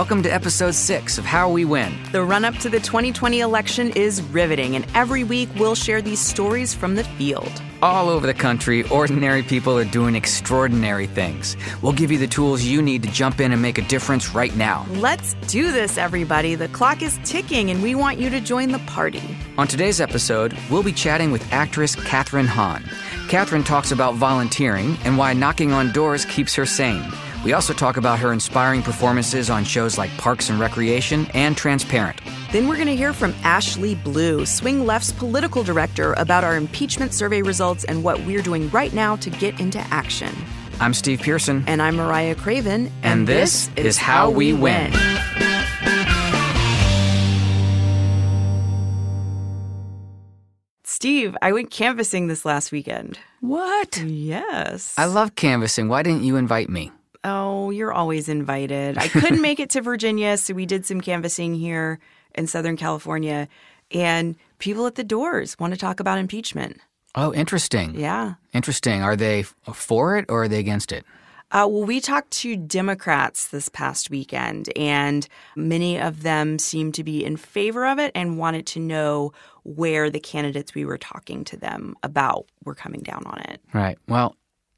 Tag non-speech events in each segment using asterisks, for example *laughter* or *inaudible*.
Welcome to episode six of How We Win. The run up to the 2020 election is riveting, and every week we'll share these stories from the field. All over the country, ordinary people are doing extraordinary things. We'll give you the tools you need to jump in and make a difference right now. Let's do this, everybody. The clock is ticking, and we want you to join the party. On today's episode, we'll be chatting with actress Kathryn Hahn. Kathryn talks about volunteering and why knocking on doors keeps her sane. We also talk about her inspiring performances on shows like Parks and Recreation and Transparent. Then we're going to hear from Ashley Blue, Swing Left's political director, about our impeachment survey results and what we're doing right now to get into action. I'm Steve Pearson. And I'm Mariah Craven. And, and this, this, is How We Win. Steve, I went canvassing this last weekend. What? Yes. I love canvassing. Why didn't you invite me? Oh, you're always invited. I couldn't *laughs* make it to Virginia, so we did some canvassing here in Southern California. And people at the doors want to talk about impeachment. Oh, interesting. Yeah. Interesting. Are they for it or are they against it? Uh, well, we talked to Democrats this past weekend, and many of them seemed to be in favor of it and wanted to know where the candidates we were talking to them about were coming down on it. Right. Well,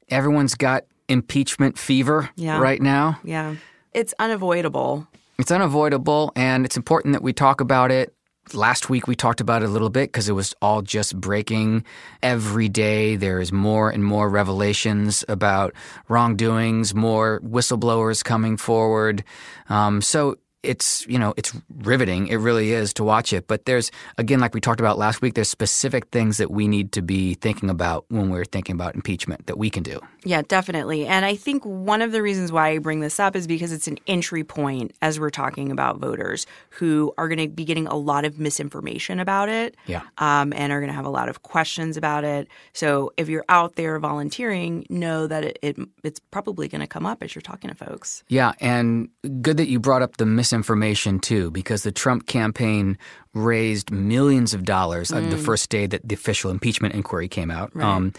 everyone's got impeachment fever yeah. right now. Yeah. It's unavoidable. It's unavoidable, and it's important that we talk about it. Last week we talked about it a little bit because it was all just breaking. Every day there is more and more revelations about wrongdoings, more whistleblowers coming forward. Um, so it's you know it's riveting. It really is to watch it. But there's again like we talked about last week there's specific things that we need to be thinking about when we're thinking about impeachment that we can do. Yeah definitely. And i think one of the reasons why i bring this up is because it's an entry point as we're talking about voters who are going to be getting a lot of misinformation about it yeah. um, and are going to have a lot of questions about it. So if you're out there volunteering know that it, it it's probably going to come up as you're talking to folks. Yeah and good that you brought up the mis misinformation too, because the Trump campaign raised millions of dollars mm. the first day that the official impeachment inquiry came out. Right. Um,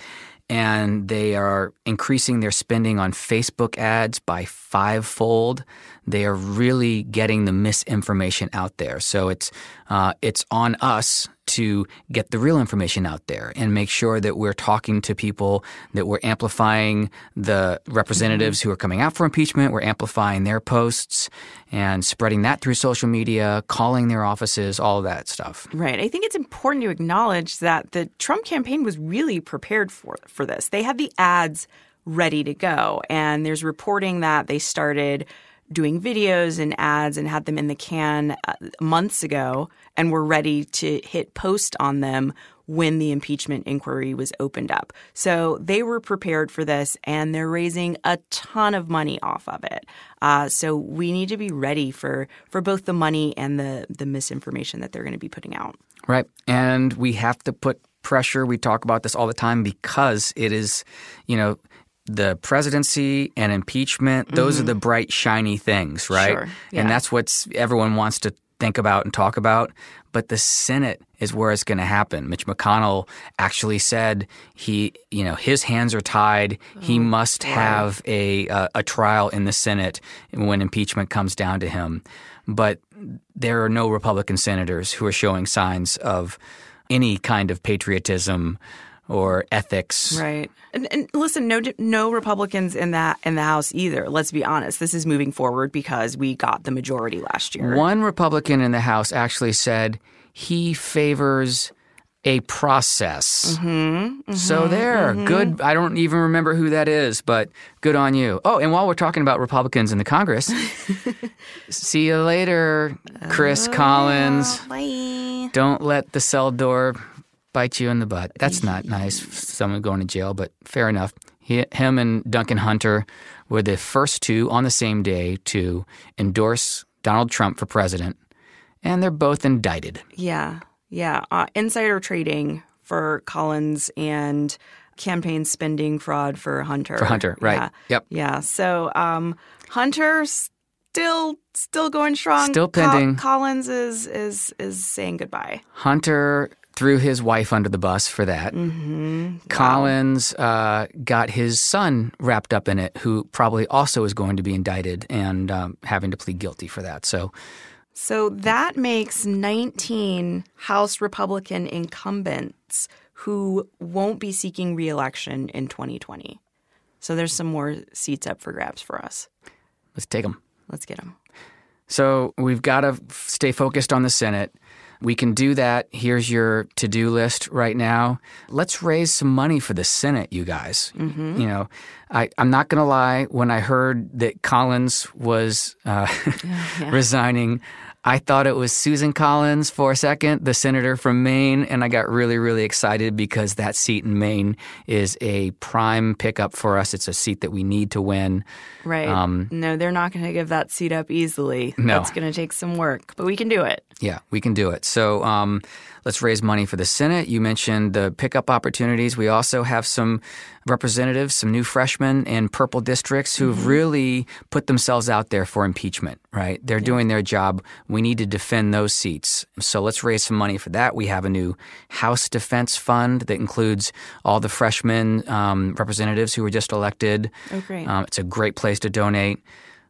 and they are increasing their spending on Facebook ads by fivefold. They are really getting the misinformation out there. So it's uh, it's on us to get the real information out there and make sure that we're talking to people, that we're amplifying the representatives who are coming out for impeachment, we're amplifying their posts and spreading that through social media, calling their offices, all of that stuff. Right. I think it's important to acknowledge that the Trump campaign was really prepared for for this. They had the ads ready to go and there's reporting that they started doing videos and ads and had them in the can uh, months ago and were ready to hit post on them when the impeachment inquiry was opened up. So they were prepared for this and they're raising a ton of money off of it. Uh, so we need to be ready for, for both the money and the, the misinformation that they're going to be putting out. Right. And we have to put pressure. We talk about this all the time because it is, you know, the presidency and impeachment, those mm-hmm. are the bright, shiny things, right? Sure. Yeah. And that's what everyone wants to think about and talk about. But the Senate is where it's going to happen. Mitch McConnell actually said he, you know, his hands are tied. Oh, he must right. have a, a a trial in the Senate when impeachment comes down to him. But there are no Republican senators who are showing signs of any kind of patriotism or ethics. Right. And, and, listen, no no Republicans in that in the House either. Let's be honest. This is moving forward because we got the majority last year. One Republican in the House actually said he favors a process. Mm-hmm, mm-hmm, so there, mm-hmm. good. I don't even remember who that is, but good on you. Oh, and while we're talking about Republicans in the Congress, *laughs* see you later, Chris oh, Collins. Bye. Don't let the cell door bite you in the butt. That's not nice. Someone going to jail, but fair enough. He, him and Duncan Hunter were the first two on the same day to endorse Donald Trump for president, and they're both indicted. Yeah, yeah. Uh, insider trading for Collins and campaign spending fraud for Hunter. For Hunter, right? Yeah. Yep. Yeah. So um, Hunter still still going strong. Still pending. Co- Collins is is is saying goodbye. Hunter threw his wife under the bus for that. Collins uh, got his son wrapped up in it, who probably also is going to be indicted and um, having to plead guilty for that. So So that makes 19 House Republican incumbents who won't be seeking reelection in 2020. So there's some more seats up for grabs for us. let's take them. Let's get them. So we've got to stay focused on the Senate. We can do that. Here's your to do list right now. Let's raise some money for the Senate, you guys. You know, I, I'm not going to lie. When I heard that Collins was uh, *laughs* resigning, I thought it was Susan Collins for a second, the senator from Maine, and I got really, really excited because that seat in Maine is a prime pickup for us. It's a seat that we need to win. Right. no, they're not going to give that seat up easily. No. That's going to take some work, but we can do it. Yeah, we can do it. So um, let's raise money for the Senate. You mentioned the pickup opportunities. We also have some representatives, some new freshmen in purple districts who've really put themselves out there for impeachment, right? They're doing their job. We need to defend those seats. So let's raise some money for that. We have a new House Defense Fund that includes all the freshmen um, representatives who were just elected. Oh, great. Um, it's a great place to donate.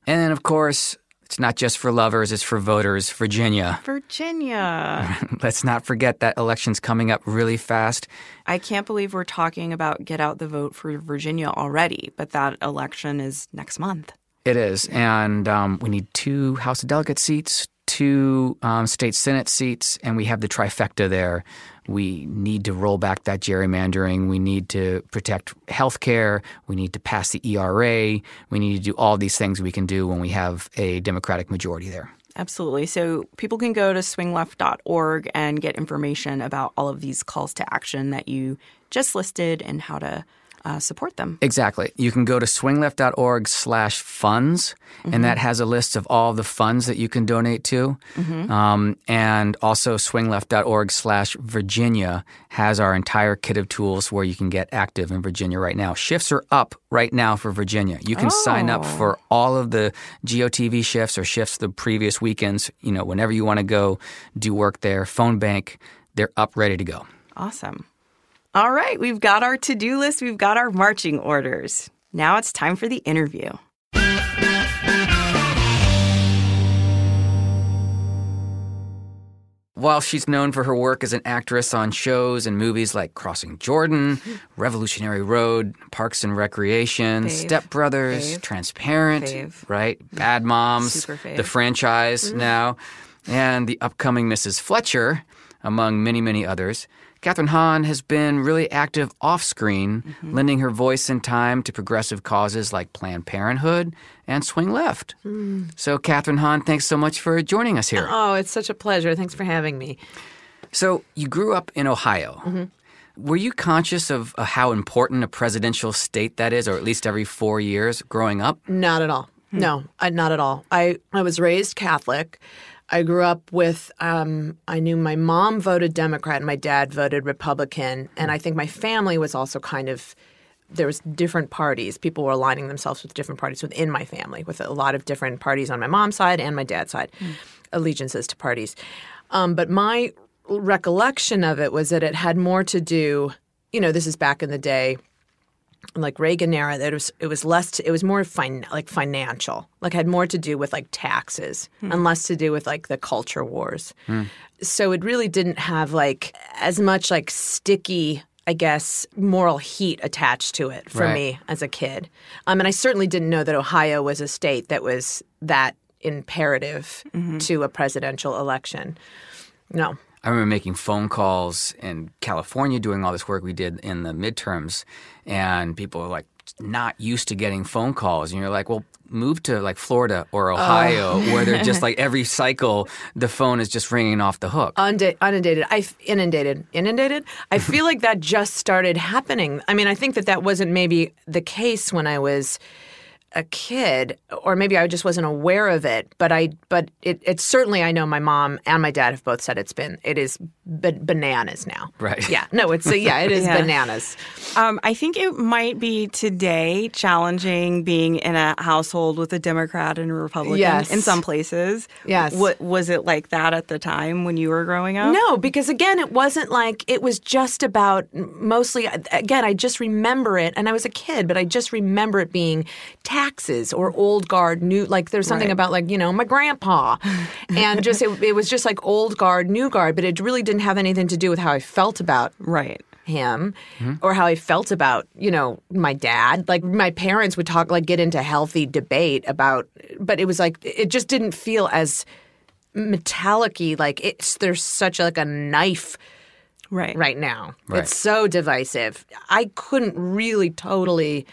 And then, of course, it's not just for lovers, it's for voters. Virginia. Virginia. *laughs* Let's not forget that election's coming up really fast. I can't believe we're talking about get out the vote for Virginia already, but that election is next month. It is. And um, we need two House of Delegate seats, two um, state Senate seats, and we have the trifecta there. We need to roll back that gerrymandering. We need to protect health care. We need to pass the ERA. We need to do all these things we can do when we have a Democratic majority there. Absolutely. So people can go to swingleft.org and get information about all of these calls to action that you just listed and how to uh, support them. Exactly. You can go to swingleft.org slash funds, and that has a list of all the funds that you can donate to. Um, and also swingleft.org slash Virginia has our entire kit of tools where you can get active in Virginia right now. Shifts are up right now for Virginia. You can sign up for all of the GOTV shifts or shifts the previous weekends. You know, whenever you want to go do work there, phone bank, they're up ready to go. Awesome. All right, we've got our to do list, we've got our marching orders. Now it's time for the interview. While she's known for her work as an actress on shows and movies like Crossing Jordan, *laughs* Revolutionary Road, Parks and Recreation, Fave. Step Brothers, Fave. Transparent, Fave. right? Bad Moms, *laughs* the franchise mm-hmm. now, and the upcoming Mrs. Fletcher, among many, many others. Kathryn Hahn has been really active off screen, Mm-hmm. lending her voice and time to progressive causes like Planned Parenthood and Swing Left. Mm. So, Kathryn Hahn, thanks so much for joining us here. Oh, it's such a pleasure. Thanks for having me. So you grew up in Ohio. Mm-hmm. Were you conscious of how important a presidential state that is, or at least every four years growing up? Not at all. No, not at all. I, I was raised Catholic. I grew up with, um, I knew my mom voted Democrat and my dad voted Republican. And I think my family was also kind of, there was different parties. People were aligning themselves with different parties within my family, with a lot of different parties on my mom's side and my dad's side, allegiances to parties. Um, but my recollection of it was that it had more to do, you know, this is back in the day, like Reagan era, that it was it was less it was more fin- like financial, like had more to do with like taxes hmm. and less to do with like the culture wars. Hmm. So it really didn't have like as much like sticky, I guess, moral heat attached to it for Right. me as a kid. Um, and I certainly didn't know that Ohio was a state that was that imperative mm-hmm. to a presidential election. No. I remember making phone calls in California doing all this work we did in the midterms, and people were like not used to getting phone calls. And you're like, well, move to like Florida or oh. Ohio, where they're just *laughs* like every cycle, the phone is just ringing off the hook. Unda- inundated. I f- inundated. Inundated. I *laughs* feel like that just started happening. I mean, I think that that wasn't maybe the case when I was a kid, or maybe I just wasn't aware of it. But I, but it, it's certainly I know my mom and my dad have both said it's been it is ba- bananas now. Right. Yeah. No, it's yeah, it is *laughs* Yeah. bananas. Um, I think it might be today challenging being in a household with a Democrat and a Republican Yes. in some places. Yes. What, was it like that at the time when you were growing up? No, because again, it wasn't like it was just about mostly. Again, I just remember it, and I was a kid, but I just remember it being taxes or old guard, new. Like there's something Right. about like you know my grandpa, *laughs* and just it, it was just like old guard, new guard, but it really didn't have anything to do with how I felt about Right. him mm-hmm. or how I felt about, you know, my dad. Like my parents would talk like get into healthy debate about but it was like it just didn't feel as metallic-y like it's there's such like a knife Right. right now. Right. It's so divisive. I couldn't really totally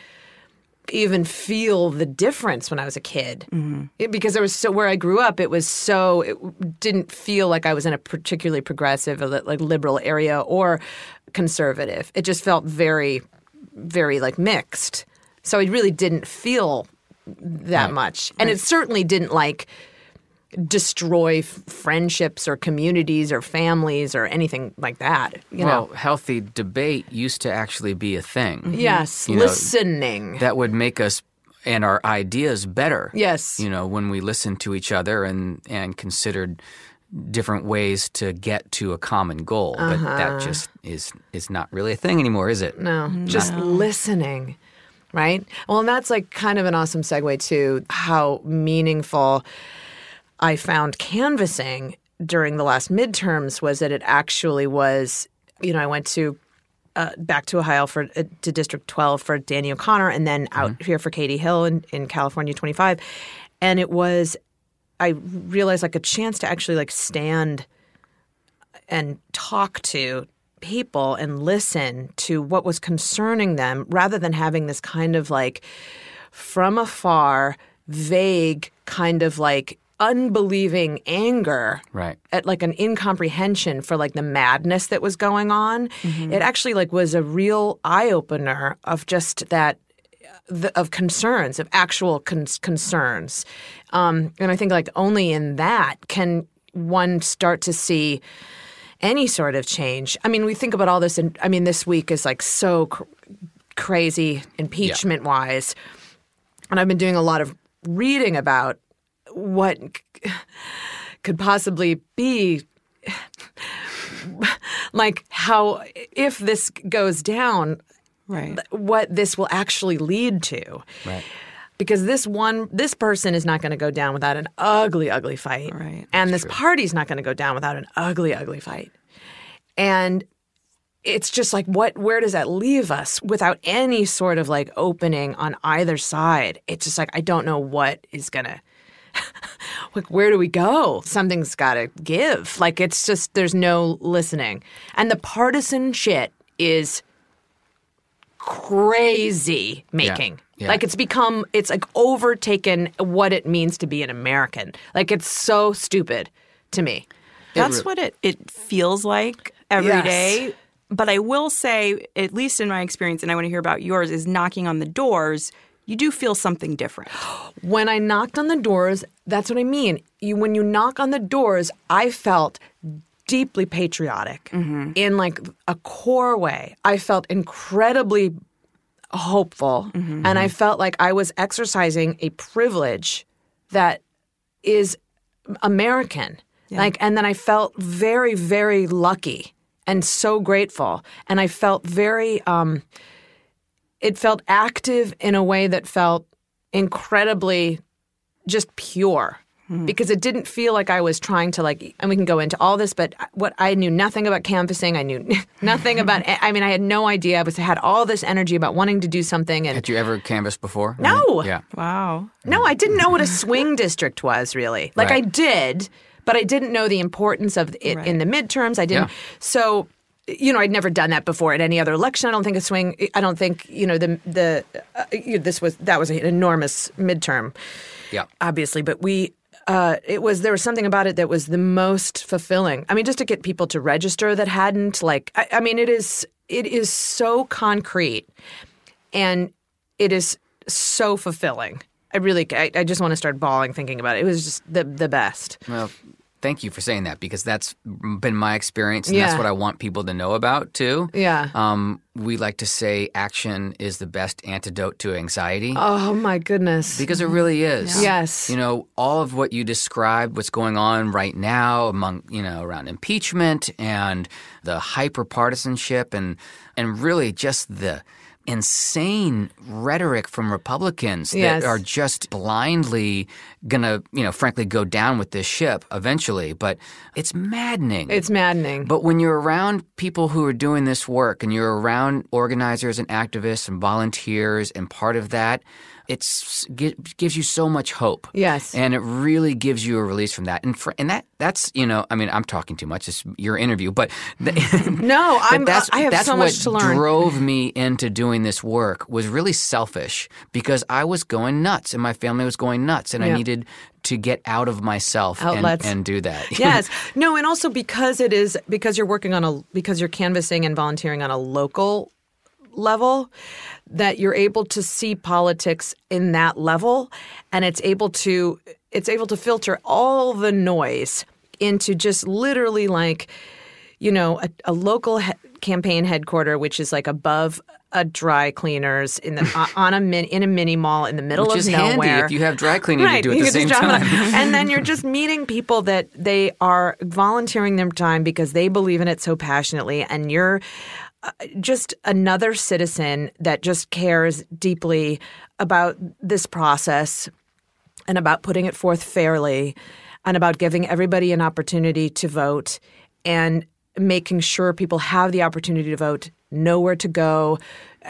even feel the difference when I was a kid mm-hmm. It- because there was so where I grew up. It was so it didn't feel like I was in a particularly progressive or like liberal area or conservative. It just felt very, very like mixed. So I really didn't feel that Right. much, and it certainly didn't like destroy f- friendships or communities or families or anything like that. You well, know. healthy debate used to actually be a thing. Yes, You know, listening. That would make us and our ideas better. Yes. You know, when we listened to each other and and considered different ways to get to a common goal. But Uh-huh. that just is is not really a thing anymore, is it? No, just listening, right? Well, and that's like kind of an awesome segue to how meaningful I found canvassing during the last midterms was that it actually was, you know, I went to uh, back to Ohio for uh, to District 12 for Danny O'Connor, and then out here for Katie Hill in, in California 25, and it was. I realized like a chance to actually like stand and talk to people and listen to what was concerning them rather than having this kind of like from afar vague kind of like unbelieving anger Right. at like an incomprehension for like the madness that was going on. It actually like was a real eye opener of just that the, of concerns of actual con- concerns. Um, and i think like only in that can one start to see any sort of change. I mean we think about all this and i mean this week is like so cr- crazy impeachment wise and i've been doing a lot of reading about what could possibly be like how if this goes down Right. what this will actually lead to Right. because this one this person is not going to go down without an ugly ugly fight Right. and this party's not going to go down without an ugly ugly fight and it's just like what where does that leave us without any sort of like opening on either side it's just like i don't know what is going to *laughs* like where do we go? Something's got to give. Like it's just there's no listening. And the partisan shit is crazy making. Yeah. like it's become it's like overtaken what it means to be an american. Like it's so stupid to me. That's re- what it, it feels like every Yes. day. But I will say, at least in my experience, and I want to hear about yours, is knocking on the doors, you do feel something different. when I knocked on the doors, that's what I mean. You, when you knock on the doors, I felt deeply patriotic in like a core way. I felt incredibly hopeful, and I felt like I was exercising a privilege that is American. Like, and then I felt very, very lucky and so grateful, and I felt very. Um, it felt active in a way that felt incredibly just pure hmm. because it didn't feel like I was trying to like and we can go into all this but what I knew nothing about canvassing I knew *laughs* nothing about *laughs* I mean I had no idea I was had all this energy about wanting to do something and Had you ever canvassed before? No. Mm-hmm. Yeah. Wow. no I didn't know what a swing district was really like I did but I didn't know the importance of it in the midterms I didn't Yeah. so you know, I'd never done that before at any other election. I don't think a swing. I don't think you know the the uh, you know, this was that was an enormous midterm. Yeah. obviously, but we uh, it was there was something about it that was the most fulfilling. I mean, just to get people to register that hadn't like I, I mean, it is it is so concrete, and it is so fulfilling I really, I, I just want to start bawling thinking about it. It was just the the best. Well, thank you for saying that because that's been my experience, and Yeah. that's what I want people to know about too. Yeah. Um, we like to say action is the best antidote to anxiety. Oh my goodness. Because it really is. Yes. You know, all of what you described, what's going on right now among, you know, around impeachment and the hyper partisanship and and really just the insane rhetoric from Republicans Yes. that are just blindly gonna, you know, frankly go down with this ship eventually. But it's maddening. it's maddening. But when you're around people who are doing this work and you're around organizers and activists and volunteers and part of that, it's gi- gives you so much hope. Yes. And it really gives you a release from that. And for, and that that's, you know, I mean, I'm talking too much. It's your interview, but th- *laughs* no, *laughs* but I'm. that's, I have that's so much to learn. drove me into doing this work was really selfish because I was going nuts and my family was going nuts and I needed to get out of myself and, and do that. *laughs* yes. No, and also because it is because you're working on a because you're canvassing and volunteering on a local level that you're able to see politics in that level and it's able to it's able to filter all the noise into just literally like you know a, a local he- campaign headquarter which is like above a dry cleaners in the on a min, in a mini mall in the middle Which of is nowhere. Handy if you have dry cleaning to do at you the same time. and then you're just meeting people that they are volunteering their time because they believe in it so passionately, and you're just another citizen that just cares deeply about this process and about putting it forth fairly and about giving everybody an opportunity to vote and making sure people have the opportunity to vote, know where to go.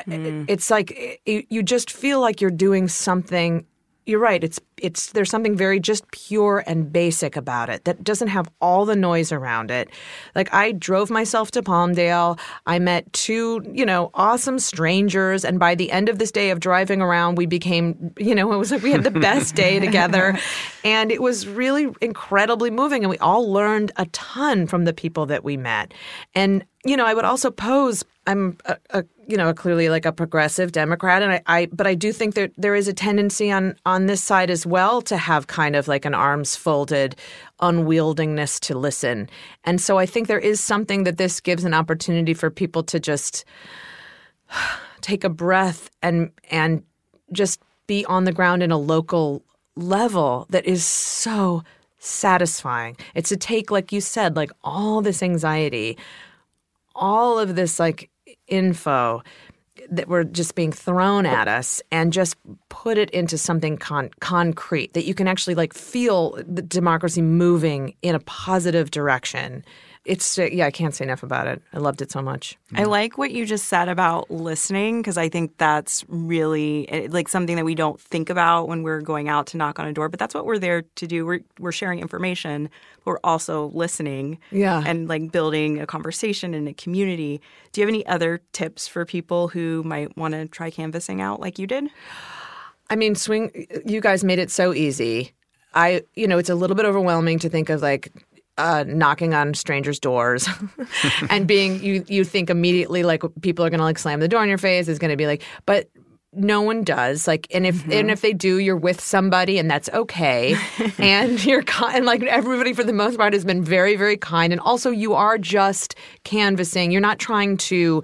Hmm. It's like you just feel like you're doing something. You're right. It's it's there's something very just pure and basic about it that doesn't have all the noise around it. Like I drove myself to Palmdale. I met two, you know, awesome strangers and by the end of this day of driving around, we became, you know, it was like we had the best *laughs* day together. And it was really incredibly moving and we all learned a ton from the people that we met. And you know, I would also pose I'm a, a you know clearly like a progressive Democrat, and I, I but I do think that there is a tendency on on this side as well to have kind of like an arms folded unwieldingness to listen, and so I think there is something that this gives an opportunity for people to just *sighs* take a breath and and just be on the ground in a local level that is so satisfying. It's to take like you said like all this anxiety all of this like info that were just being thrown at us and just put it into something con- concrete that you can actually like feel the democracy moving in a positive direction. It's yeah, I can't say enough about it. I loved it so much. I like what you just said about listening because I think that's really eh, like something that we don't think about when we're going out to knock on a door. But that's what we're there to do. We're we're sharing information, but we're also listening. Yeah. and like building a conversation in a community. Do you have any other tips for people who might want to try canvassing out like you did? I mean, swing. You guys made it so easy. I, you know, it's a little bit overwhelming to think of like uh, knocking on strangers' doors *laughs* and being you. You think immediately like people are going to like slam the door in your face. Is going to be like, but no one does. Like, and if and if they do, you're with somebody, and that's okay. *laughs* and you're kind. And like everybody for the most part has been very, very kind. And also, you are just canvassing. You're not trying to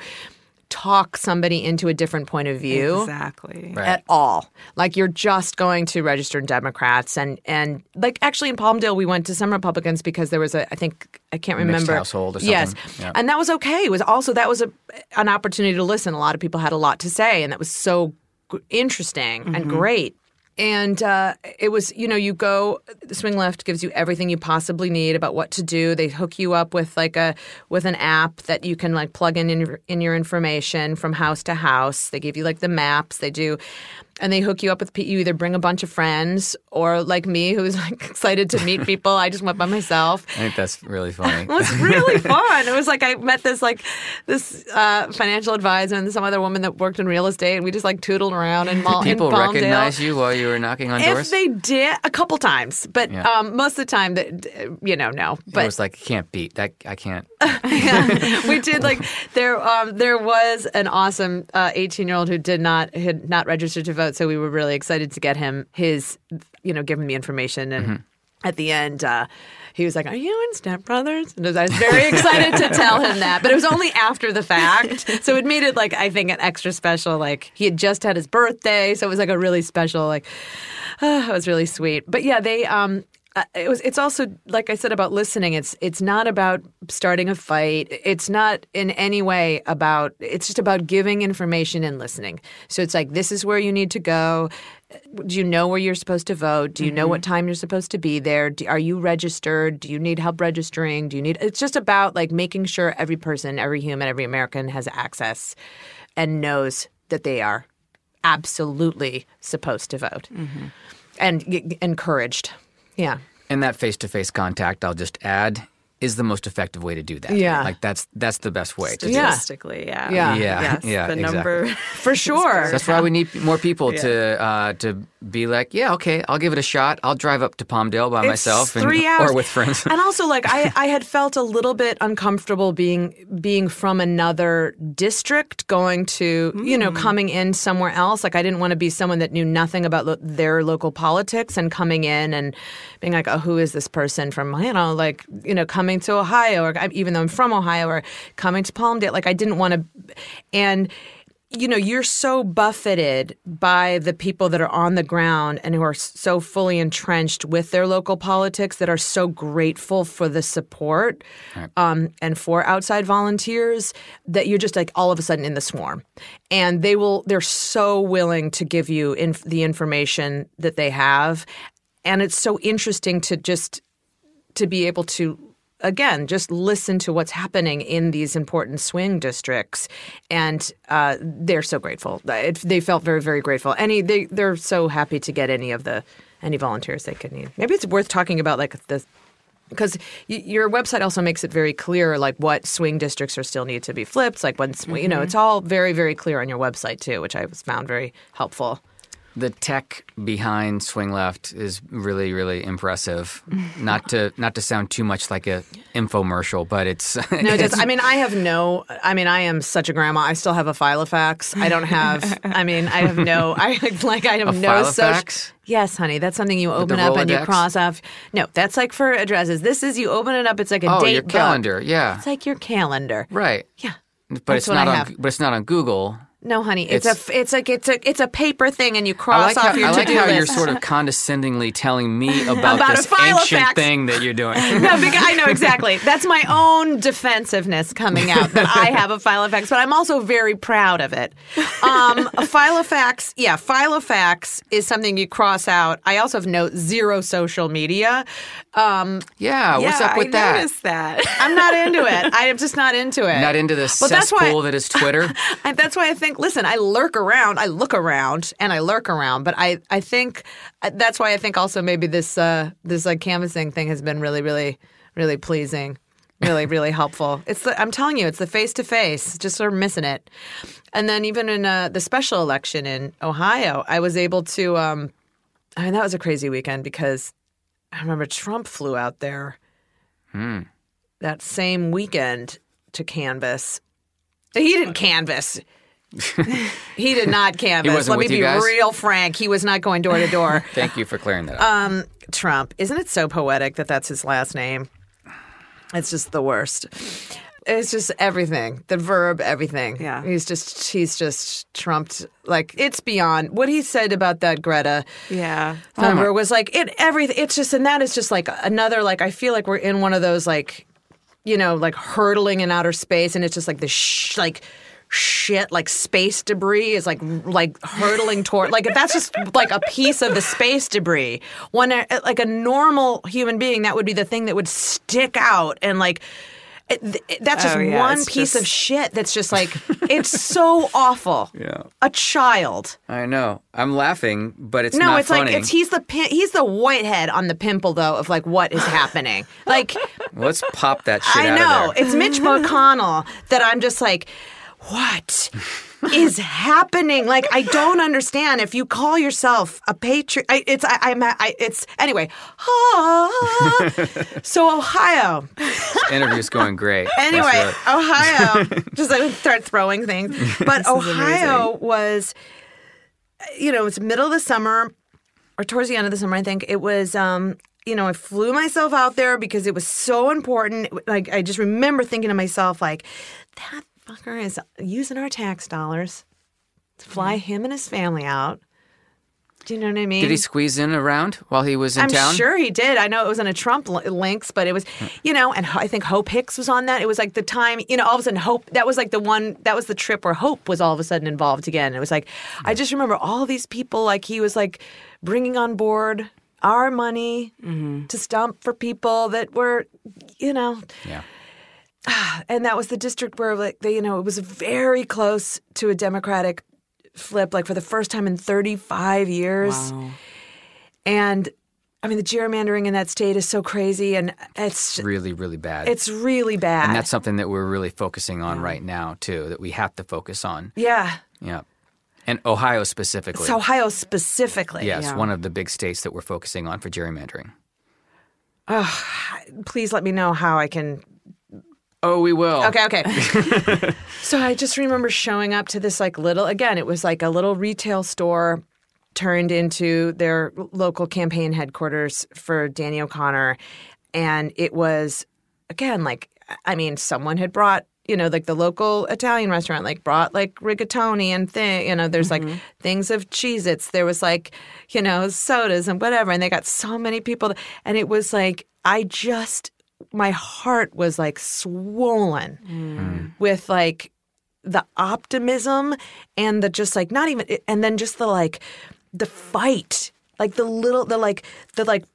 talk somebody into a different point of view Exactly. Right. at all. Like you're just going to registered Democrats and and like actually in Palmdale we went to some Republicans because there was a I think I can't Mixed remember household or Yes. Yeah. And that was okay. It was also that was a an opportunity to listen. A lot of people had a lot to say and that was so g- interesting and mm-hmm. great. And uh, it was, you know, you go. The Swing Left gives you everything you possibly need about what to do. They hook you up with like a with an app that you can like plug in in in your information from house to house. They give you like the maps. They do, and they hook you up with. You either bring a bunch of friends or like me, who's like *laughs* excited to meet people. I just went by myself. I think that's really funny. It was really *laughs* fun. It was like I met this like this uh, financial advisor and some other woman that worked in real estate, and we just like tootled around in mall. And people in Palmdale. recognize you while you were knocking on If doors. If they did, a couple times, but Yeah. um, most of the time, that you know, no. But it was like can't beat that. I can't. Yeah, *laughs* we did like there. Um, there was an awesome eighteen-year-old who did not had not registered to vote, so we were really excited to get him his, you know, give him the information, and at the end. Uh, he was like, "Are you in Step Brothers?" And I was very excited to tell him that, but it was only after the fact, so it made it like I think an extra special. Like he had just had his birthday, so it was like a really special. Like *sighs* it was really sweet. But yeah, they um, uh, it was it's also like I said about listening it's it's not about starting a fight. It's not in any way about it's just about giving information and listening. So it's like this is where you need to go. Do you know where you're supposed to vote? Do you know what time you're supposed to be there? Do, are you registered? Do you need help registering? Do you need it's just about like making sure every person every human every american has access and knows that they are absolutely supposed to vote. And y- encouraged yeah And that face to face contact, I'll just add, is the most effective way to do that. Yeah. Like that's that's the best way to do it. Yeah. Statistically, yeah. Yeah. Yeah, Yes, yeah, the exactly. number. for *laughs* sure That's why we need more people to uh, to be like, yeah, okay, I'll give it a shot. I'll drive up to Palmdale by It's myself and, *laughs* or with friends. and also, like I, *laughs* I had felt a little bit uncomfortable being being from another district, going to you know hmm. coming in somewhere else. Like I didn't want to be someone that knew nothing about lo- their local politics and coming in and being like, oh, who is this person from you know like you know coming to Ohio or even though I'm from Ohio or coming to Palmdale. Like I didn't want to, and you know, you're so buffeted by the people that are on the ground and who are so fully entrenched with their local politics that are so grateful for the support um, and for outside volunteers that you're just like all of a sudden in the swarm. And they will, they're so willing to give you inf- the information that they have. And it's so interesting to just to be able to again just listen to what's happening in these important swing districts and uh, they're so grateful. It, they felt very very grateful. Any they, they're so happy to get any of the any volunteers they could need. Maybe it's worth talking about like the because y- your website also makes it very clear like what swing districts are still need to be flipped like when you know it's all very very clear on your website too which i found very helpful the tech behind Swing Left is really, really impressive. not to not to sound too much like a infomercial, but it's *laughs* No, it does. I mean, I have no. I mean, I am such a grandma. I still have a Filofax. I don't have. I mean, I have no. *laughs* I like. I have A no social. Filofax? Yes, honey. That's something you open up and you cross off. No, that's like for addresses. This is you open it up. It's like a oh, date your book. calendar, yeah, It's like your calendar. right. Yeah. But That's it's not on. But it's not on Google. No, honey. It's, It's- a. It's like it's a. It's a paper thing, and you I cross like off how, your I like to-do how list. you're sort of condescendingly telling me *laughs* about, About a this ancient thing that you're doing. *laughs* no, because I know exactly. That's my own defensiveness coming out that I have a Filofax, but I'm also very proud of it. Um, a Filofax, yeah, Filofax is something you cross out. I also have note zero social media. Um, Yeah, what's yeah, up with I that? noticed that. I'm not into it. I am just not into it. Not into the But that's why- cesspool that is Twitter. *laughs* And that's why I think, listen, I lurk around, I look around, and I lurk around. But I, I think uh, that's why I think also maybe this, uh, this like canvassing thing has been really, really, really pleasing, really, *laughs* really helpful. It's the, I'm telling you, it's the face to face. Just sort of missing it. And then even in uh, the special election in Ohio, I was able to. Um, I mean, that was a crazy weekend because I remember Trump flew out there that same weekend to canvass. He didn't canvass. He did not canvass. wasn't Let me you be guys? real frank. He was not going door to door. *laughs* Thank you for clearing that up. Um, Trump. Isn't it so poetic that that's his last name? It's just the worst. It's just everything. The verb, everything. Yeah. He's just he's just trumped like it's beyond what he said about that Greta yeah. Thunberg was like it everything it's just and that is just like another like I feel like we're in one of those like you know like hurtling in outer space and it's just like the sh- like shit like space debris is like like hurtling toward like if that's just like a piece of the space debris when a, like a normal human being that would be the thing that would stick out and like it, it- that's just Oh, yeah, one piece of shit that's just like *laughs* it's so awful Yeah. a child I know. I'm laughing, but it's no, not it's funny. like it's he's the pin, he's the whitehead on the pimple though of like what is happening. Like *laughs* Let's pop that shit I out know it's Mitch *laughs* McConnell that I'm just like, what? is happening? Like, I don't understand. If you call yourself a patriot, I, it's I, I'm I, it's anyway. Ah. so Ohio. Interview's going great. Anyway, Ohio. *laughs* just like start throwing things. *laughs* But Ohio was, you know, it's middle of the summer, or towards the end of the summer, I think. It was. um you know, I flew myself out there because it was so important. Like, I just remember thinking to myself, like, that fucker is using our tax dollars to fly mm-hmm. him and his family out. Do you know what I mean? Did he squeeze in around while he was in I'm town? sure he did. I know it was on a Trump li- links, but it was, hmm. you know, and I think Hope Hicks was on that. It was like the time, you know, all of a sudden Hope, that was like the one, that was the trip where Hope was all of a sudden involved again. It was like, I hmm. just remember all these people, like he was like bringing on board our money mm-hmm. to stump for people that were, you know, Yeah. *sighs* and that was the district where like they you know it was very close to a democratic flip like for the first time in 35 years Wow. and i mean the gerrymandering in that state is so crazy and it's Really, really bad. it's really bad and that's something that we're really focusing on right now too. That we have to focus on. yeah Yeah. And Ohio specifically. it's ohio specifically yes, Yeah. one of the big states that we're focusing on for gerrymandering. please let me know how i can Oh, we will. Okay, okay. *laughs* so I just remember showing up to this like little again, it was like a little retail store turned into their local campaign headquarters for Danny O'Connor. And it was again like I mean, someone had brought you know, like the local Italian restaurant, like brought like rigatoni and thing, you know, there's like mm-hmm. things of Cheez Its. There was like, you know, sodas and whatever. And they got so many people. And it was like, I just, my heart was like swollen mm. Mm. with like the optimism and the just like not even and then just the like the fight like the little the like the like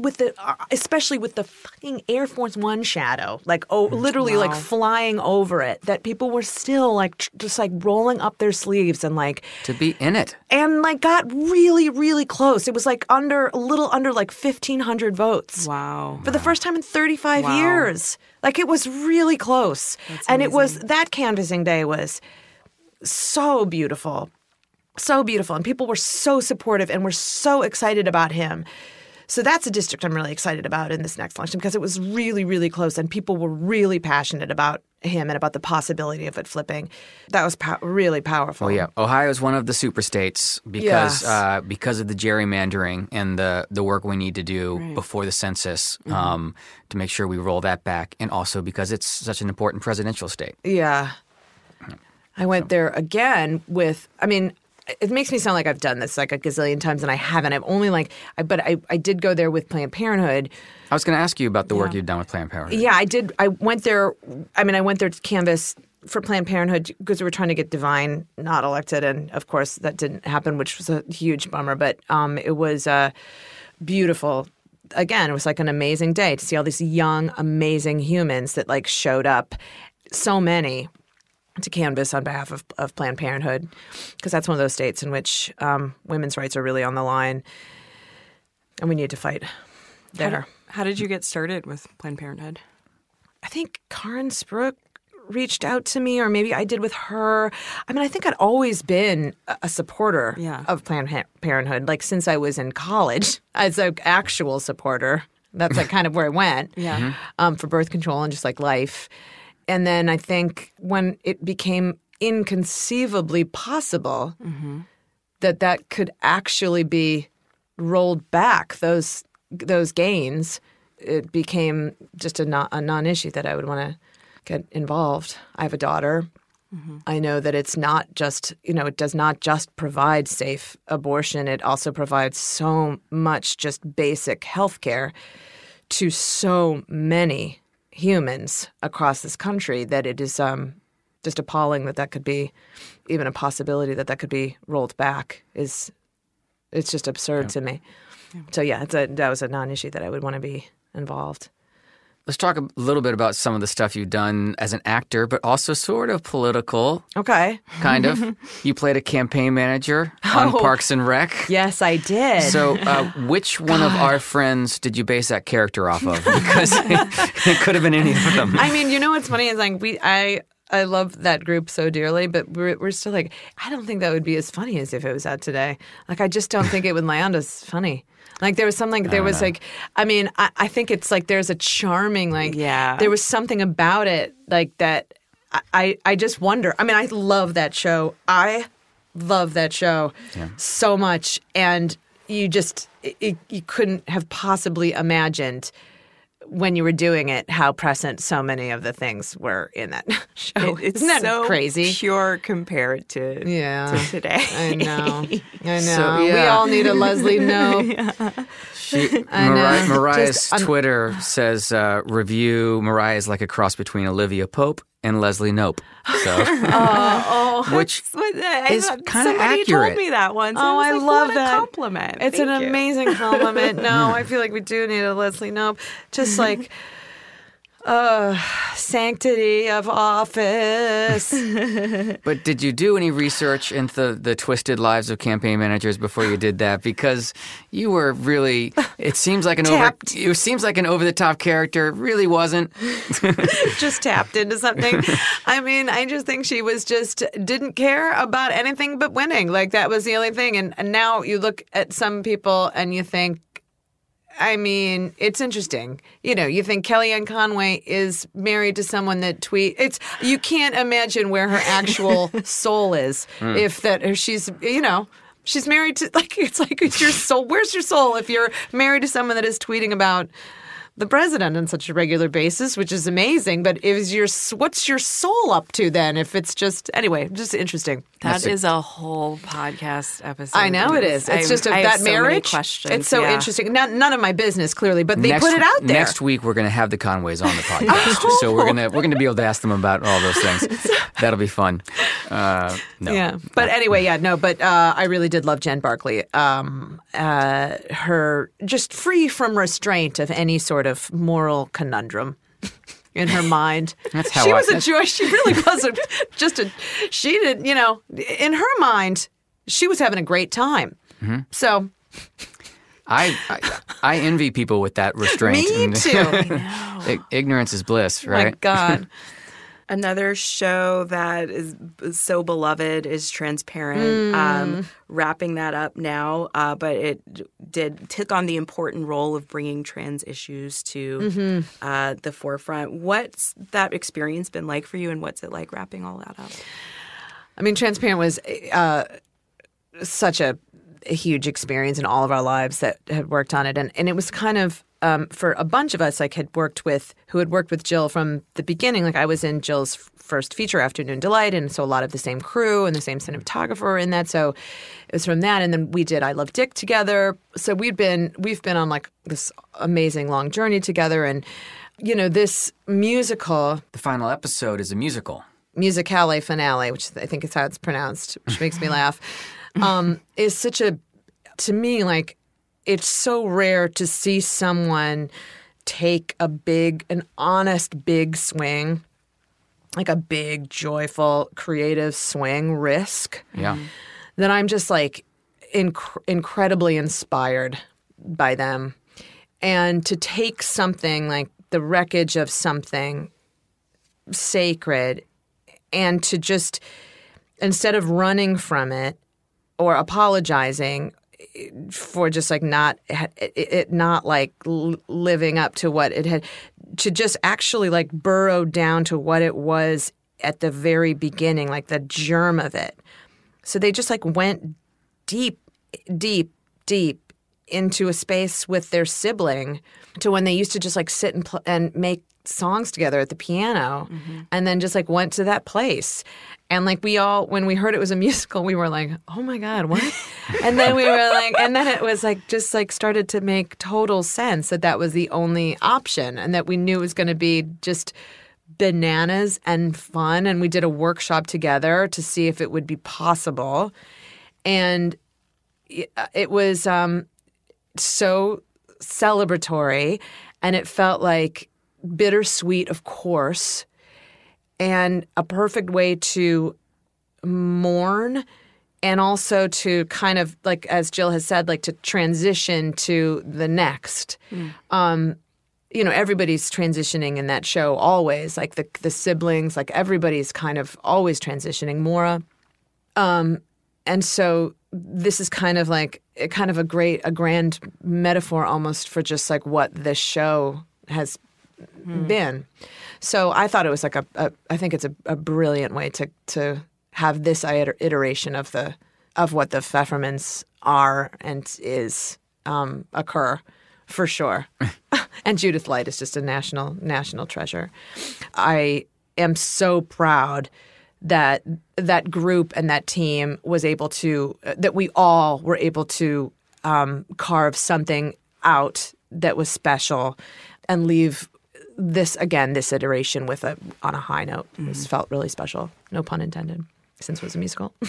with the uh, especially with the fucking air force one shadow like oh mm, literally like flying over it that people were still like tr- just like rolling up their sleeves and like To be in it. and like got really really close it was like under a little under like 1500 votes Wow. for the first time in 35 Wow. years. Like it was really close. and it was that canvassing day was so beautiful. So beautiful. And people were so supportive and were so excited about him. So that's a district I'm really excited about in this next election because it was really, really close and people were really passionate about him and about the possibility of it flipping. That was pow- really powerful. Oh yeah, Ohio is one of the super states because Yes. uh, because of the gerrymandering and the the work we need to do before the census Mm-hmm. um, to make sure we roll that back, and also because it's such an important presidential state. Yeah. I went there again with, I mean, it makes me sound like I've done this like a gazillion times, and I haven't. I've only like, I, but I, I did go there with Planned Parenthood. I was going to ask you about the work you've done with Planned Parenthood. Yeah, I did. I went there. I mean, I went there to canvass for Planned Parenthood because we were trying to get DeWine not elected, and of course that didn't happen, which was a huge bummer. But um, it was uh, beautiful. Again, it was like an amazing day to see all these young, amazing humans that like showed up. So many to canvass on behalf of, of Planned Parenthood because that's one of those states in which um, women's rights are really on the line, and we need to fight How, there. how did you get started with Planned Parenthood? I think Caren Spruch reached out to me, or maybe I did with her. I mean, I think I'd always been a- a supporter Yeah. of Planned Parenthood, like since I was in college as an actual supporter. That's like kind of where I went Yeah. um, for birth control and just like life. And then I think when it became inconceivably possible mm-hmm. that that could actually be rolled back, those those gains, it became just a, non, a non-issue that I would want to get involved. I have a daughter. Mm-hmm. I know that it's not just, you know, it does not just provide safe abortion. It also provides so much just basic health care to so many humans across this country that it is um, just appalling that that could be even a possibility that that could be rolled back is it's just absurd to me. So yeah, it's a, that was a non-issue that I would want to be involved. Let's talk a little bit about some of the stuff you've done as an actor, but also sort of political, Okay. kind of. *laughs* you played a campaign manager on Oh. Parks and Rec. Yes, I did. So, uh, *laughs* which one of our friends did you base that character off of? Because *laughs* it, could have been any of them. I mean, you know what's funny is like we I I love that group so dearly, but we're we're still like I don't think that would be as funny as if it was out today. Like I just don't think it would land as funny. Like there was something there was like I mean I, I think it's like there's a charming like Yeah. there was something about it like that I, I just wonder. I mean I love that show. I love that show so much and you just it, you couldn't have possibly imagined when you were doing it how present so many of the things were in that *laughs* show. It's Isn't that so crazy? pure compared to Yeah. to *laughs* today. I know. *laughs* I know. So, We all need a Leslie No. She, I. Mariah, Mariah's Just un- Twitter says uh, review Mariah is like a cross between Olivia Pope and Leslie Knope. So, Oh, *laughs* which What- I is kinda somebody accurate. told me that once. Oh, was I like, love that. A compliment. It's Thank an you. amazing compliment. *laughs* No, I feel like we do need a Leslie Knope. Just like *laughs* uh sanctity of office. *laughs* But did you do any research into the, the twisted lives of campaign managers before you did that? Because you were really it seems like an Tapped. over it seems like an over the top character. It really wasn't. *laughs* *laughs* just tapped into something. I mean, I just think she was just didn't care about anything but winning. Like that was the only thing. And, and now you look at some people and you think, I mean, it's interesting. You know, you think Kellyanne Conway is married to someone that tweet. It's you can't imagine where her actual *laughs* soul is hmm. if that if she's you know. She's married to *laughs* like it's like it's your soul. Where's your soul if you're married to someone that is tweeting about the president on such a regular basis, which is amazing. But is your what's your soul up to then? If it's just anyway, just interesting. That That's a- is a whole podcast episode. I know it is. It's I- just a, I have that so many marriage. questions. It's so yeah. interesting. Not, none of my business, clearly, but they next, put it out there. Next week we're going to have the Conways on the podcast, *laughs* so we're gonna we're gonna be able to ask them about all those things. *laughs* That'll be fun. Uh, no. Yeah, but anyway, yeah, no, but uh, I really did love Jen Barkley. Um, uh, her just free from restraint of any sort of moral conundrum *laughs* in her mind. That's how she I- was a joy. She really wasn't *laughs* just a. She did, you know, in her mind, she was having a great time. Mm-hmm. So I, I I envy people with that *laughs* restraint. me too. I- Ignorance is bliss, right? My? God. Another show that is so beloved is Transparent. Mm. Um, wrapping that up now, uh, but it did took on the important role of bringing trans issues to Mm-hmm. uh, the forefront. What's that experience been like for you, and what's it like wrapping all that up? I mean, Transparent was uh, such a, a huge experience in all of our lives that had worked on it, and and it was kind of um, for a bunch of us like had worked with who had worked with Jill from the beginning. Like I was in Jill's first feature, Afternoon Delight, and so a lot of the same crew and the same cinematographer in that. So it was from that, and then we did I Love Dick together. So we'd been we've been on like this amazing long journey together, and you know this musical The final episode is a musical. musicale finale, which I think is how it's pronounced, which makes me laugh, *laughs* um, is such a, to me, like, it's so rare to see someone take a big, an honest big swing, like a big, joyful, creative swing risk Yeah. that I'm just like inc- incredibly inspired by them. And to take something like the wreckage of something sacred and to just, instead of running from it or apologizing for just like not it, not like living up to what it had to just actually like burrow down to what it was at the very beginning like the germ of it. So they just like went deep, deep, deep into a space with their sibling to when they used to just like sit and pl- and make songs together at the piano and then just like went to that place. And like we all when we heard it was a *laughs* musical, we were like, "Oh my god, what?" *laughs* and then we were like and then it was like just like started to make total sense that that was the only option and that we knew it was going to be just bananas and fun and we did a workshop together to see if it would be possible and it, it was um, so celebratory and it felt like bittersweet of course and a perfect way to mourn and also to kind of like as jill has said like to transition to the next. Um, you know everybody's transitioning in that show always like the the siblings like everybody's kind of always transitioning. Maura um and so this is kind of like kind of a great a grand metaphor almost for just like what this show has been so I thought it was like a, a I think it's a, a brilliant way to to have this iteration of the of what the Pfeffermans are and is um, occur for sure. *laughs* *laughs* and Judith Light is just a national national treasure. I am so proud that that group and that team was able to that we all were able to um, carve something out that was special and leave this again this iteration with a on a high note. It was, felt really special. No pun intended. Since it was a musical. *laughs*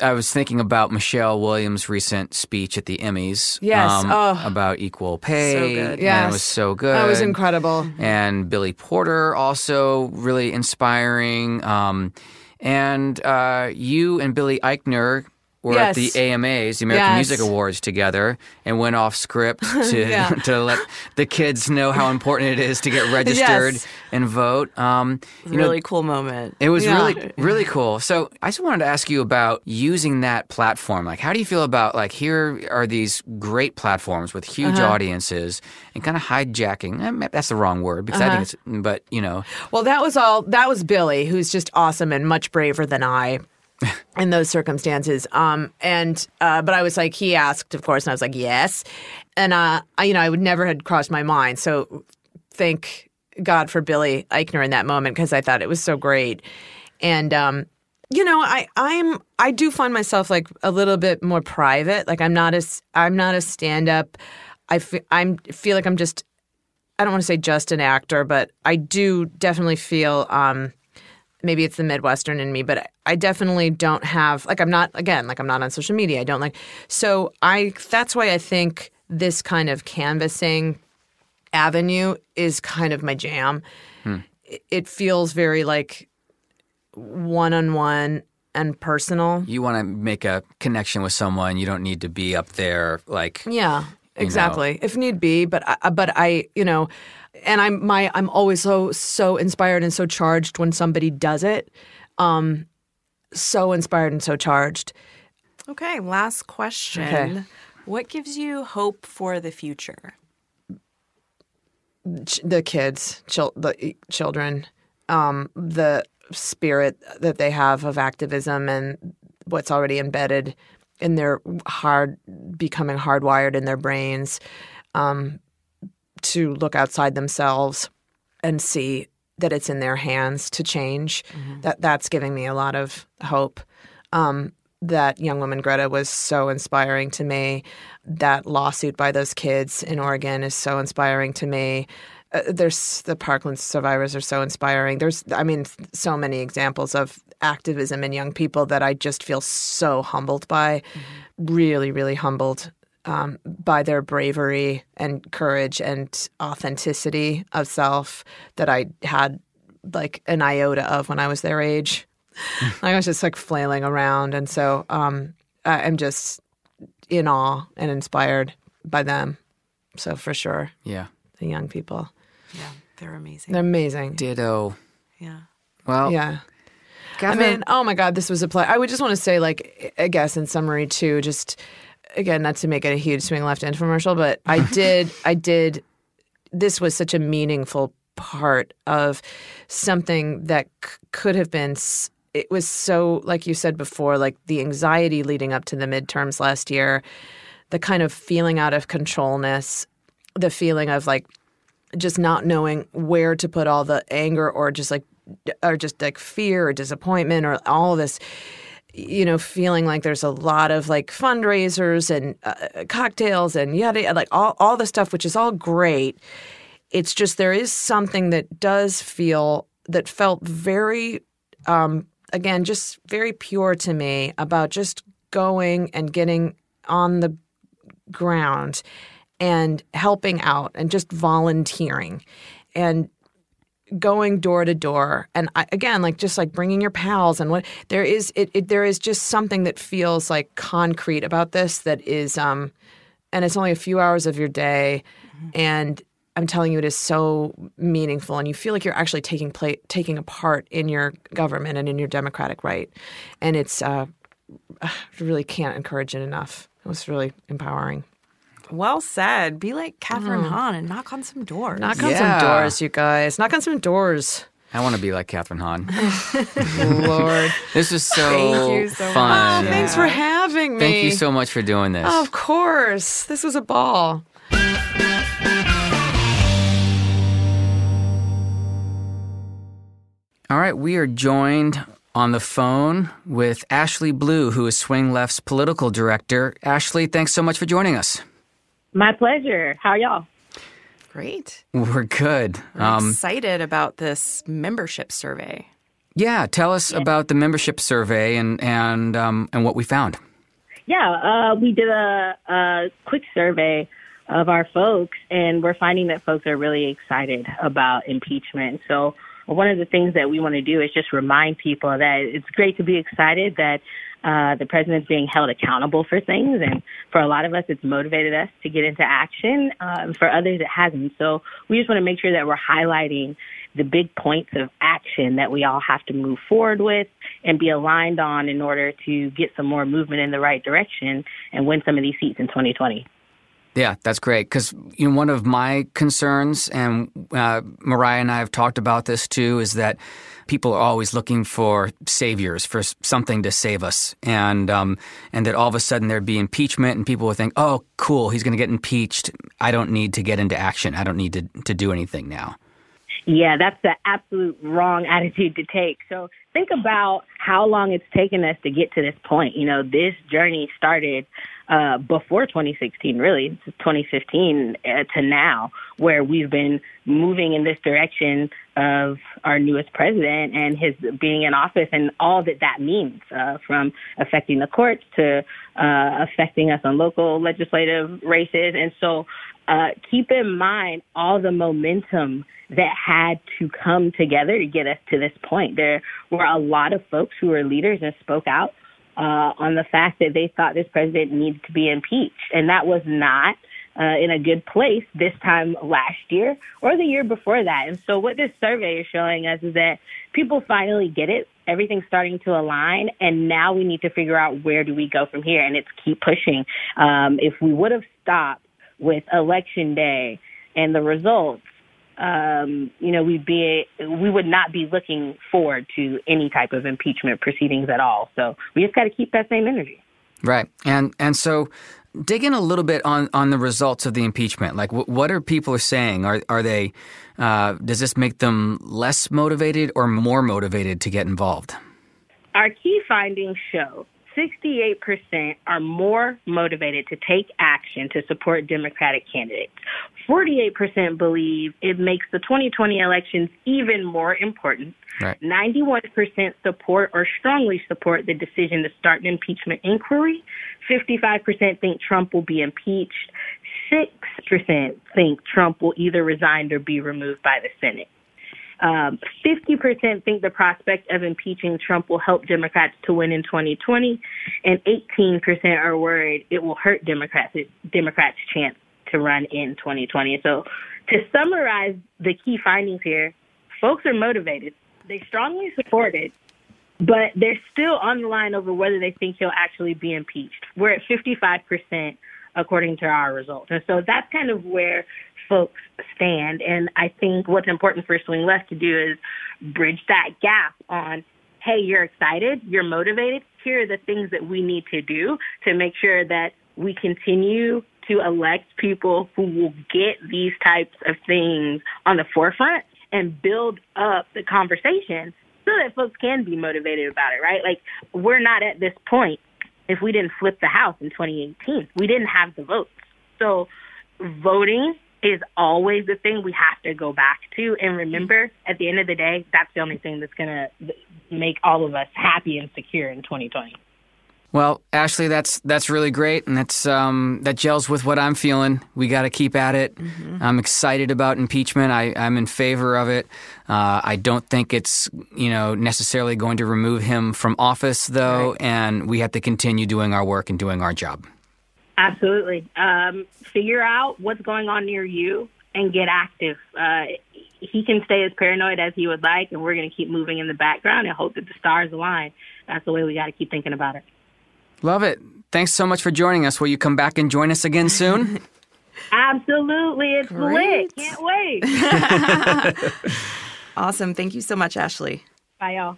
I was thinking about Michelle Williams' recent speech at the Emmys. Yes. um, Oh. about equal pay. So good. And Yes. it was so good. That was incredible. And Billy Porter also really inspiring. Um, and uh, you and Billy Eichner were at the AMAs, the American Yes. Music Awards, together, and went off script *laughs* to Yeah. *laughs* to let the kids know how important it is to get *laughs* registered Yes. and vote. Um, you know, really cool moment. it was Yeah. really really cool. So I just wanted to ask you about using that platform. Like, how do you feel about like here are these great platforms with huge Uh-huh. audiences and kind of hijacking? eh, maybe That's the wrong word because I Uh-huh. think it's. But you know, Well, that was all. That was Billy, who's just awesome and much braver than I *laughs* in those circumstances. Um, and uh, but I was like, he asked, of course, and I was like, yes. And uh, I, you know, I would never had crossed my mind. So thank God for Billy Eichner in that moment because I thought it was so great. And um, you know, I I'm I do find myself like a little bit more private. Like I'm not as I'm not a stand up. I fe- I'm feel like I'm just I don't want to say just an actor, but I do definitely feel um, maybe it's the Midwestern in me, but I- definitely don't have like I'm not again like I'm not on social media. I don't like so I that's why I think this kind of canvassing avenue is kind of my jam. Hmm. It, it feels very like one on one and personal. you want to make a connection with someone. You don't need to be up there like. Yeah, exactly. If need be, but I, but I, you know, and I'm my I'm always so so inspired and so charged when somebody does it. Um, so inspired and so charged. Okay, last question. Okay. What gives you hope for the future? Ch- the kids, chil- the children, um, the spirit that they have of activism and what's already embedded in their hard, becoming hardwired in their brains, um, to look outside themselves and see that it's in their hands to change. That that's giving me a lot of hope. Um, that young woman Greta was so inspiring to me. That lawsuit by those kids in Oregon is so inspiring to me. Uh, there's the Parkland survivors are so inspiring. There's, I mean, so many examples of activism in young people that I just feel so humbled by. Really, really humbled um, by their bravery and courage and authenticity of self that I had like an iota of when I was their age. *laughs* I was just like flailing around, and so um, I- I'm just in awe and inspired by them. So for sure, Yeah. the young people, Yeah, they're amazing. they're amazing. Ditto. yeah. Well, Yeah. I mean, oh my God, this was a play. I would just want to say, like, I guess in summary, too, just again, not to make it a huge swing left infomercial, but I *laughs* did, I did, this was such a meaningful part of something that c- could have been, s- it was so, like you said before, like the anxiety leading up to the midterms last year, the kind of feeling out of controlness, the feeling of like, just not knowing where to put all the anger or just like or just like fear or disappointment or all this you know feeling like there's a lot of like fundraisers and uh, cocktails and yada like all all the stuff which is all great. It's just there is something that does feel that felt very um again just very pure to me about just going and getting on the ground and helping out and just volunteering. And going door to door and I, again like just like bringing your pals and what there is it, it there is just something that feels like concrete about this that is um and it's only a few hours of your day, and I'm telling you, it is so meaningful, and you feel like you're actually taking play, taking a part in your government and in your democratic right, and it's uh, *sighs* I really can't encourage it enough. It was really empowering. Well said. Be like Kathryn hmm. Hahn and knock on some doors. Knock on Yeah. some doors, you guys. Knock on some doors. I want to be like Kathryn Hahn. *laughs* Lord. This was so Thank you so fun. much. Oh, thanks for having me. Thank you so much for doing this. Of course. This was a ball. All right, we are joined on the phone with Ashley Blue, who is Swing Left's political director. Ashley, thanks so much for joining us. My pleasure. How are y'all? Great. We're good. I'm excited about this membership survey. Yeah, tell us about the membership survey and and um, and what we found. Yeah, uh, we did a, a quick survey of our folks, and we're finding that folks are really excited about impeachment. So, one of the things that we want to do is just remind people that it's great to be excited that uh, the president's being held accountable for things, and for a lot of us, it's motivated us to get into action. Uh, for others, it hasn't. So, we just want to make sure that we're highlighting the big points of action that we all have to move forward with and be aligned on in order to get some more movement in the right direction and win some of these seats in 2020. Yeah, that's great. Because you know, one of my concerns, and uh, Mariah and I have talked about this too, is that people are always looking for saviors, for something to save us, and um, and that all of a sudden there'd be impeachment, and people would think, "Oh, cool, he's going to get impeached. I don't need to get into action. I don't need to to do anything now." Yeah, that's the absolute wrong *laughs* attitude to take. So think about how long it's taken us to get to this point. You know, this journey started uh, before 2016, really, 2015 uh, to now, where we've been moving in this direction of our newest president and his being in office and all that that means, uh, from affecting the courts to uh, affecting us on local legislative races. And so uh, keep in mind all the momentum that had to come together to get us to this point. There were a lot of folks who were leaders and spoke out uh, on the fact that they thought this president needed to be impeached, and that was not uh, in a good place this time last year or the year before that. And so, what this survey is showing us is that people finally get it. Everything's starting to align, and now we need to figure out where do we go from here, and it's keep pushing. Um, if we would have stopped with election day and the results, um, you know, we'd be we would not be looking forward to any type of impeachment proceedings at all. So we just got to keep that same energy. Right, and and so dig in a little bit on on the results of the impeachment. Like, wh- what are people saying? Are are they? Uh, does this make them less motivated or more motivated to get involved? Our key findings show 68% are more motivated to take action to support Democratic candidates. 48% believe it makes the 2020 elections even more important. Right. 91% support or strongly support the decision to start an impeachment inquiry. 55% think Trump will be impeached. 6% think Trump will either resign or be removed by the Senate. Um, 50% think the prospect of impeaching Trump will help Democrats to win in 2020, and 18% are worried it will hurt Democrats Democrats' chance to run in 2020. So, to summarize the key findings here, folks are motivated. They strongly support it, but they're still on the line over whether they think he'll actually be impeached. We're at 55% according to our results. And so that's kind of where folks stand. And I think what's important for Swing Left to do is bridge that gap on, hey, you're excited, you're motivated. Here are the things that we need to do to make sure that we continue to elect people who will get these types of things on the forefront and build up the conversation so that folks can be motivated about it, right? Like, we're not at this point if we didn't flip the House in 2018. We didn't have the votes. So voting is always the thing we have to go back to. And remember, at the end of the day, that's the only thing that's going to make all of us happy and secure in 2020. Well, Ashley, that's that's really great, and that's um, that gels with what I'm feeling. We got to keep at it. I'm excited about impeachment. I, I'm in favor of it. Uh, I don't think it's you know necessarily going to remove him from office, though, and we have to continue doing our work and doing our job. Absolutely. Um, figure out what's going on near you and get active. Uh, he can stay as paranoid as he would like, and we're going to keep moving in the background and hope that the stars align. That's the way we got to keep thinking about it. Love it. Thanks so much for joining us. Will you come back and join us again soon? *laughs* Absolutely. It's Great. lit. Can't wait. *laughs* Awesome. Thank you so much, Ashley. Bye, y'all.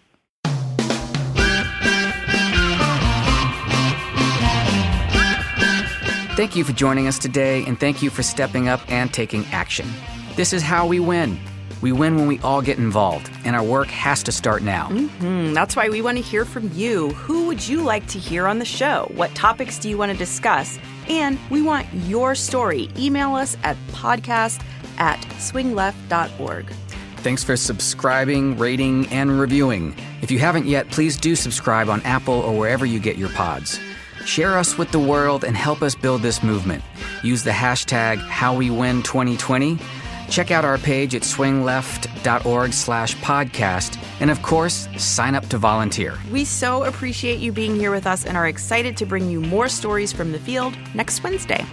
Thank you for joining us today, and thank you for stepping up and taking action. This is how we win. We win when we all get involved, and our work has to start now. Mm, that's why we want to hear from you. Who would you like to hear on the show? What topics do you want to discuss? And we want your story. Email us at podcast at swingleft.org. Thanks for subscribing, rating, and reviewing. If you haven't yet, please do subscribe on Apple or wherever you get your pods. Share us with the world and help us build this movement. Use the hashtag HowWeWin2020. Check out our page at swingleft.org slash podcast. And of course, sign up to volunteer. We so appreciate you being here with us and are excited to bring you more stories from the field next Wednesday.